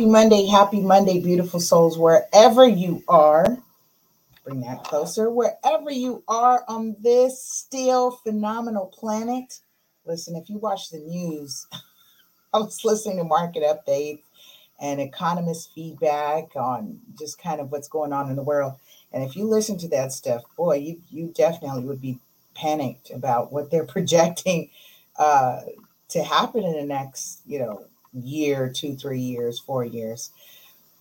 Happy Monday, happy Monday, beautiful souls, wherever you are. Bring that closer. Wherever you are on this still phenomenal planet. Listen, if you watch the news, I was listening to market updates and economist feedback on just kind of what's going on in the world. And if you listen to that stuff, boy, you you definitely would be panicked about what they're projecting uh, to happen in the next, you know, year, two, three years, four years.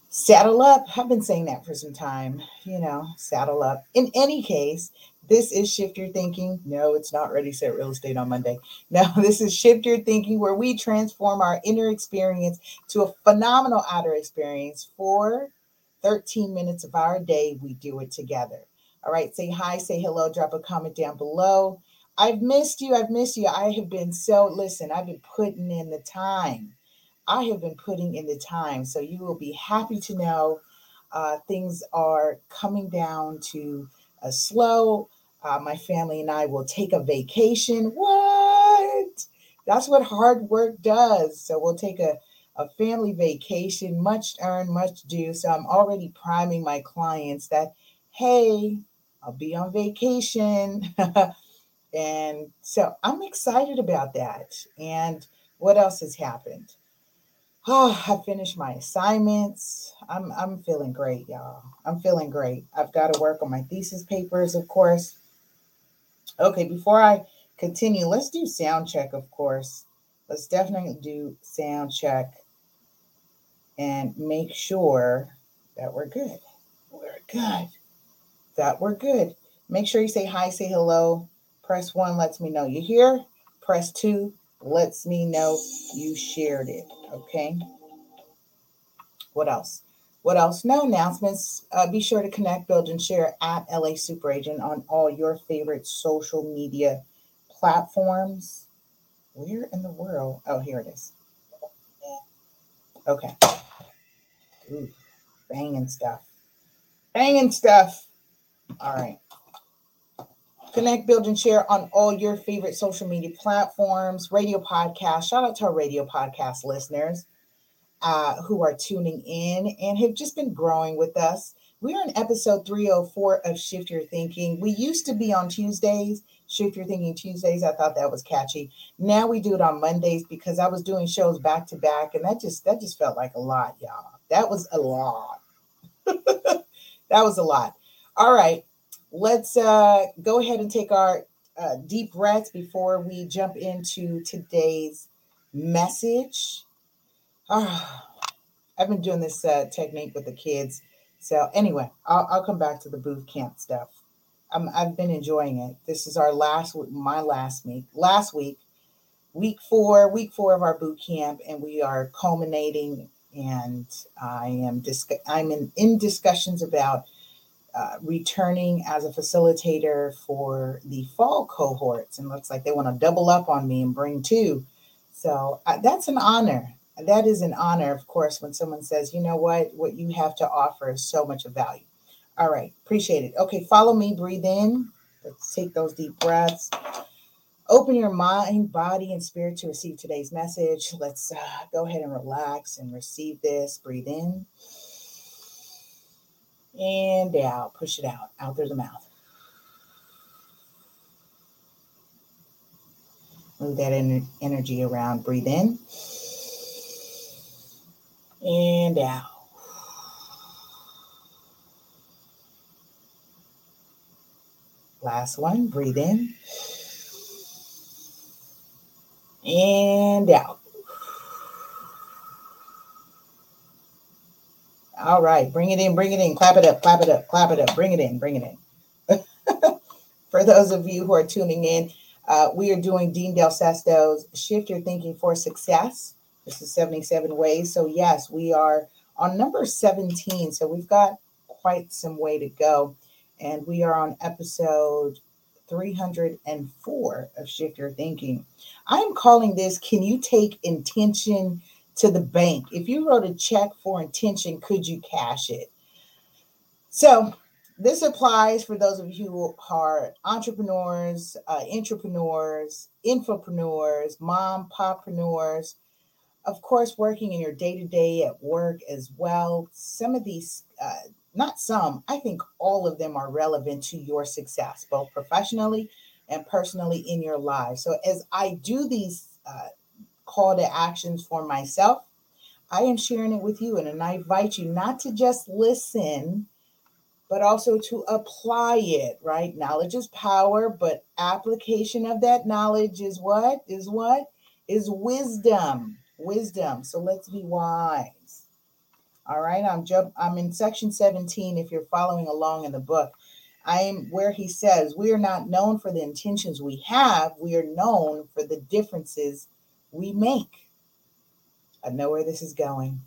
Saddle up. I've been saying that for some time, you know, saddle up. In any case, this is Shift Your Thinking. No, it's not Ready Set Real Estate on Monday. No, this is Shift Your Thinking, where we transform our inner experience to a phenomenal outer experience for 13 minutes of our day. We do it together. All right, say hi, say hello, drop a comment down below. I've missed you. I've missed you. I have been so, listen, I've been putting in the time. I have been putting in the time. So you will be happy to know uh, things are coming down to a slow. Uh, my family and I will take a vacation. What? That's what hard work does. So we'll take a, a family vacation, much earned, much due. So I'm already priming my clients that, hey, I'll be on vacation. and so I'm excited about that. And what else has happened? Oh, I finished my assignments. I'm I'm feeling great, y'all. I'm feeling great. I've got to work on my thesis papers, of course. Okay, before I continue, let's do sound check, of course. Let's definitely do sound check and make sure that we're good. We're good. That we're good. Make sure you say hi, say hello. Press one lets me know you're here. Press two lets me know you shared it. Okay. What else? What else? No announcements. Uh, be sure to connect, build, and share at LA Super Agent on all your favorite social media platforms. Where in the world? Oh, here it is. Okay. Ooh, banging stuff. Banging stuff. All right. Connect, build, and share on all your favorite social media platforms, radio podcast. Shout out to our radio podcast listeners uh, who are tuning in and have just been growing with us. We are in episode 304 of Shift Your Thinking. We used to be on Tuesdays, Shift Your Thinking Tuesdays. I thought that was catchy. Now we do it on Mondays because I was doing shows back to back, and that just that just felt like a lot, y'all. That was a lot. that was a lot. All right let's uh, go ahead and take our uh, deep breaths before we jump into today's message. Oh, I've been doing this uh, technique with the kids. So, anyway, I'll, I'll come back to the booth camp stuff. i have been enjoying it. This is our last, my last week, last week, week four, week four of our boot camp, and we are culminating. And I am dis- I'm in, in discussions about uh, returning as a facilitator for the fall cohorts and looks like they want to double up on me and bring two. So uh, that's an honor. That is an honor of course when someone says you know what? What you have to offer is so much of value. All right appreciate it. Okay follow me breathe in. Let's take those deep breaths. Open your mind body and spirit to receive today's message. Let's uh, go ahead and relax and receive this. Breathe in and out. Push it out, out through the mouth. Move that en- energy around. Breathe in and out. Last one. Breathe in and out. All right, bring it in, bring it in, clap it up, clap it up, clap it up, bring it in, bring it in. for those of you who are tuning in, uh, we are doing Dean Del Sesto's Shift Your Thinking for Success. This is 77 Ways. So, yes, we are on number 17. So, we've got quite some way to go. And we are on episode 304 of Shift Your Thinking. I am calling this Can You Take Intention to the bank. If you wrote a check for intention, could you cash it? So, this applies for those of you who are entrepreneurs, uh, entrepreneurs, infopreneurs, mom, poppreneurs, of course, working in your day to day at work as well. Some of these, uh, not some, I think all of them are relevant to your success, both professionally and personally in your life. So, as I do these uh, call to actions for myself, I am sharing it with you. And I invite you not to just listen, but also to apply it, right? Knowledge is power, but application of that knowledge is what? Is what? Is wisdom. Wisdom. So let's be wise. All right, I'm jump I'm in section 17 if you're following along in the book. I am where he says, We are not known for the intentions we have, we are known for the differences we make. I know where this is going.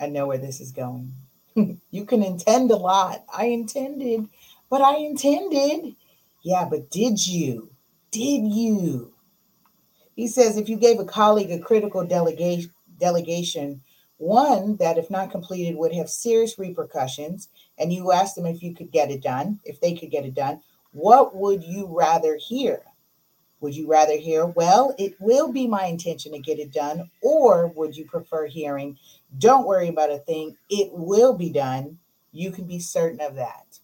I know where this is going. you can intend a lot. I intended, but I intended. Yeah, but did you? Did you? He says if you gave a colleague a critical delegation, delegation, one that, if not completed, would have serious repercussions, and you asked them if you could get it done, if they could get it done, what would you rather hear? Would you rather hear, well, it will be my intention to get it done? Or would you prefer hearing, don't worry about a thing, it will be done? You can be certain of that.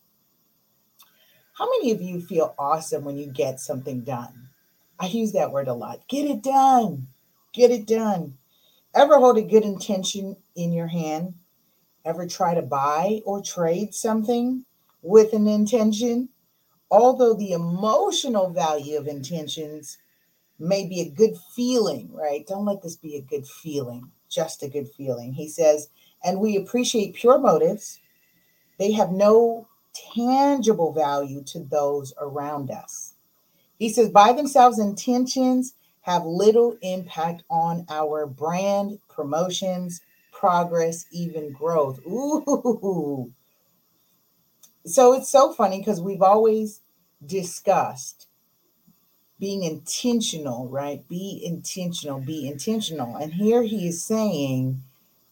How many of you feel awesome when you get something done? I use that word a lot. Get it done. Get it done. Ever hold a good intention in your hand? Ever try to buy or trade something with an intention? Although the emotional value of intentions may be a good feeling, right? Don't let this be a good feeling, just a good feeling. He says, and we appreciate pure motives. They have no tangible value to those around us. He says, by themselves, intentions have little impact on our brand, promotions, progress, even growth. Ooh, so it's so funny because we've always discussed being intentional, right? Be intentional, be intentional. And here he is saying,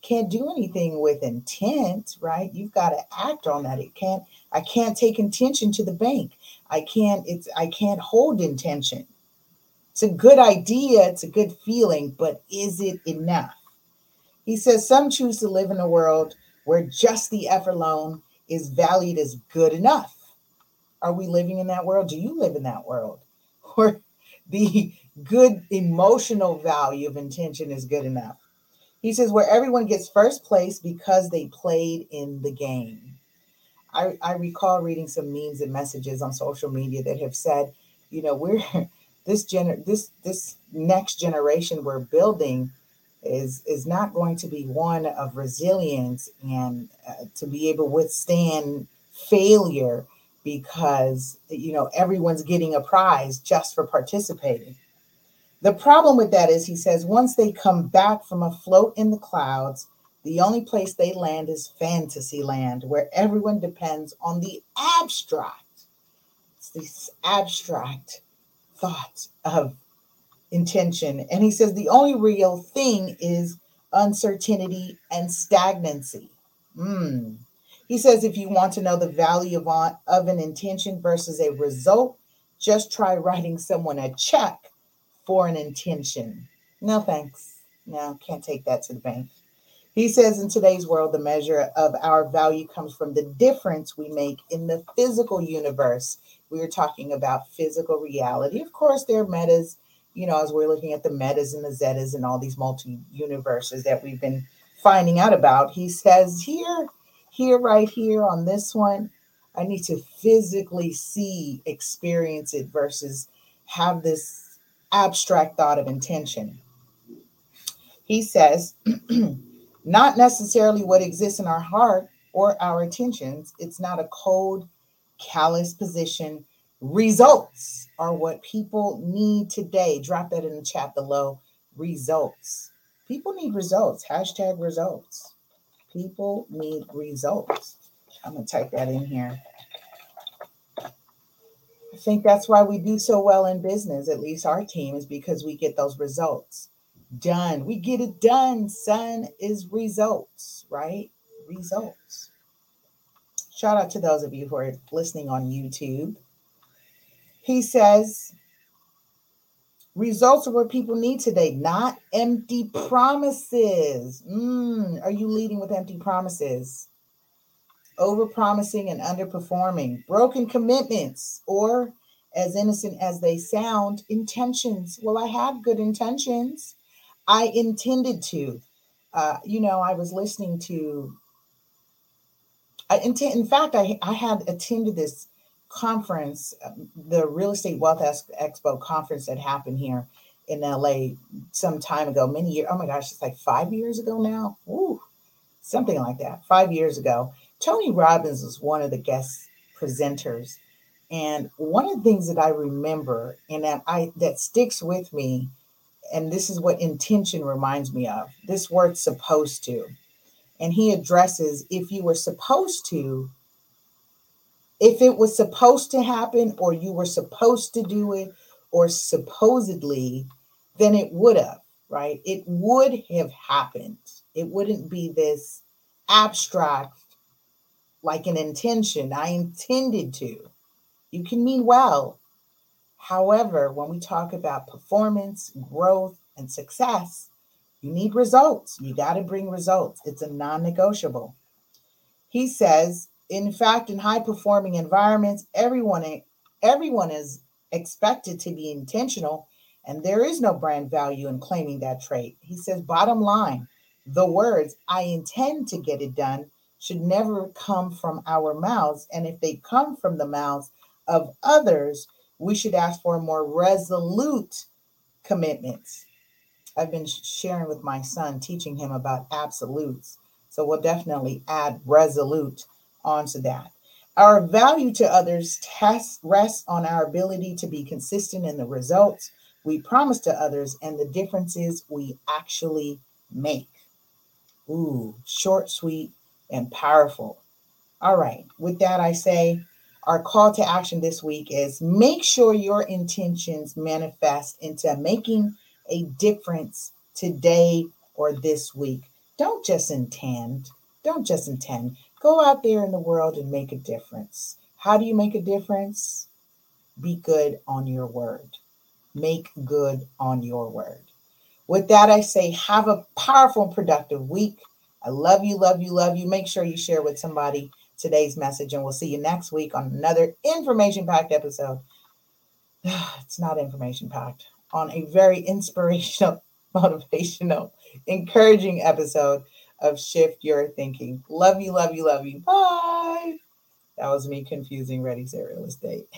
can't do anything with intent, right? You've got to act on that. It can't, I can't take intention to the bank. I can't, it's I can't hold intention. It's a good idea, it's a good feeling, but is it enough? He says some choose to live in a world where just the effort alone is valued as good enough. Are we living in that world? Do you live in that world? Where the good emotional value of intention is good enough? He says, where everyone gets first place because they played in the game. I, I recall reading some memes and messages on social media that have said, you know, we're this gener this this next generation we're building is is not going to be one of resilience and uh, to be able to withstand failure because you know everyone's getting a prize just for participating. The problem with that is he says once they come back from a float in the clouds the only place they land is fantasy land where everyone depends on the abstract it's these abstract thoughts of intention. And he says the only real thing is uncertainty and stagnancy. Mm. He says if you want to know the value of, on, of an intention versus a result, just try writing someone a check for an intention. No thanks. No, can't take that to the bank. He says in today's world, the measure of our value comes from the difference we make in the physical universe. We are talking about physical reality. Of course, there are metas you know, as we're looking at the metas and the zetas and all these multi universes that we've been finding out about, he says here, here, right here on this one, I need to physically see, experience it versus have this abstract thought of intention. He says, not necessarily what exists in our heart or our intentions. It's not a cold, callous position Results are what people need today. Drop that in the chat below. Results. People need results. Hashtag results. People need results. I'm going to type that in here. I think that's why we do so well in business, at least our team, is because we get those results done. We get it done, son, is results, right? Results. Shout out to those of you who are listening on YouTube. He says, Results are what people need today, not empty promises. Mm, are you leading with empty promises? Over promising and underperforming, broken commitments, or as innocent as they sound, intentions. Well, I had good intentions. I intended to. Uh, you know, I was listening to. I intend. In fact, I I had attended this conference, the Real Estate Wealth Expo conference that happened here in LA some time ago, many years. Oh my gosh, it's like five years ago now. Ooh, something like that. Five years ago. Tony Robbins was one of the guest presenters. And one of the things that I remember and that I that sticks with me, and this is what intention reminds me of, this word supposed to. And he addresses if you were supposed to, if it was supposed to happen or you were supposed to do it or supposedly, then it would have, right? It would have happened. It wouldn't be this abstract, like an intention. I intended to. You can mean well. However, when we talk about performance, growth, and success, you need results. You got to bring results. It's a non negotiable. He says in fact, in high performing environments, everyone everyone is expected to be intentional, and there is no brand value in claiming that trait. He says, bottom line, the words "I intend to get it done" should never come from our mouths, and if they come from the mouths of others, we should ask for more resolute commitments. I've been sharing with my son, teaching him about absolutes. So we'll definitely add resolute onto that. Our value to others test, rests on our ability to be consistent in the results we promise to others and the differences we actually make. Ooh, short, sweet, and powerful. All right, with that, I say our call to action this week is make sure your intentions manifest into making a difference today or this week. Don't just intend, don't just intend. Go out there in the world and make a difference. How do you make a difference? Be good on your word. Make good on your word. With that, I say have a powerful and productive week. I love you, love you, love you. Make sure you share with somebody today's message, and we'll see you next week on another information packed episode. It's not information packed, on a very inspirational, motivational, encouraging episode of Shift Your Thinking. Love you, love you, love you. Bye. That was me confusing Ready Set Real Estate.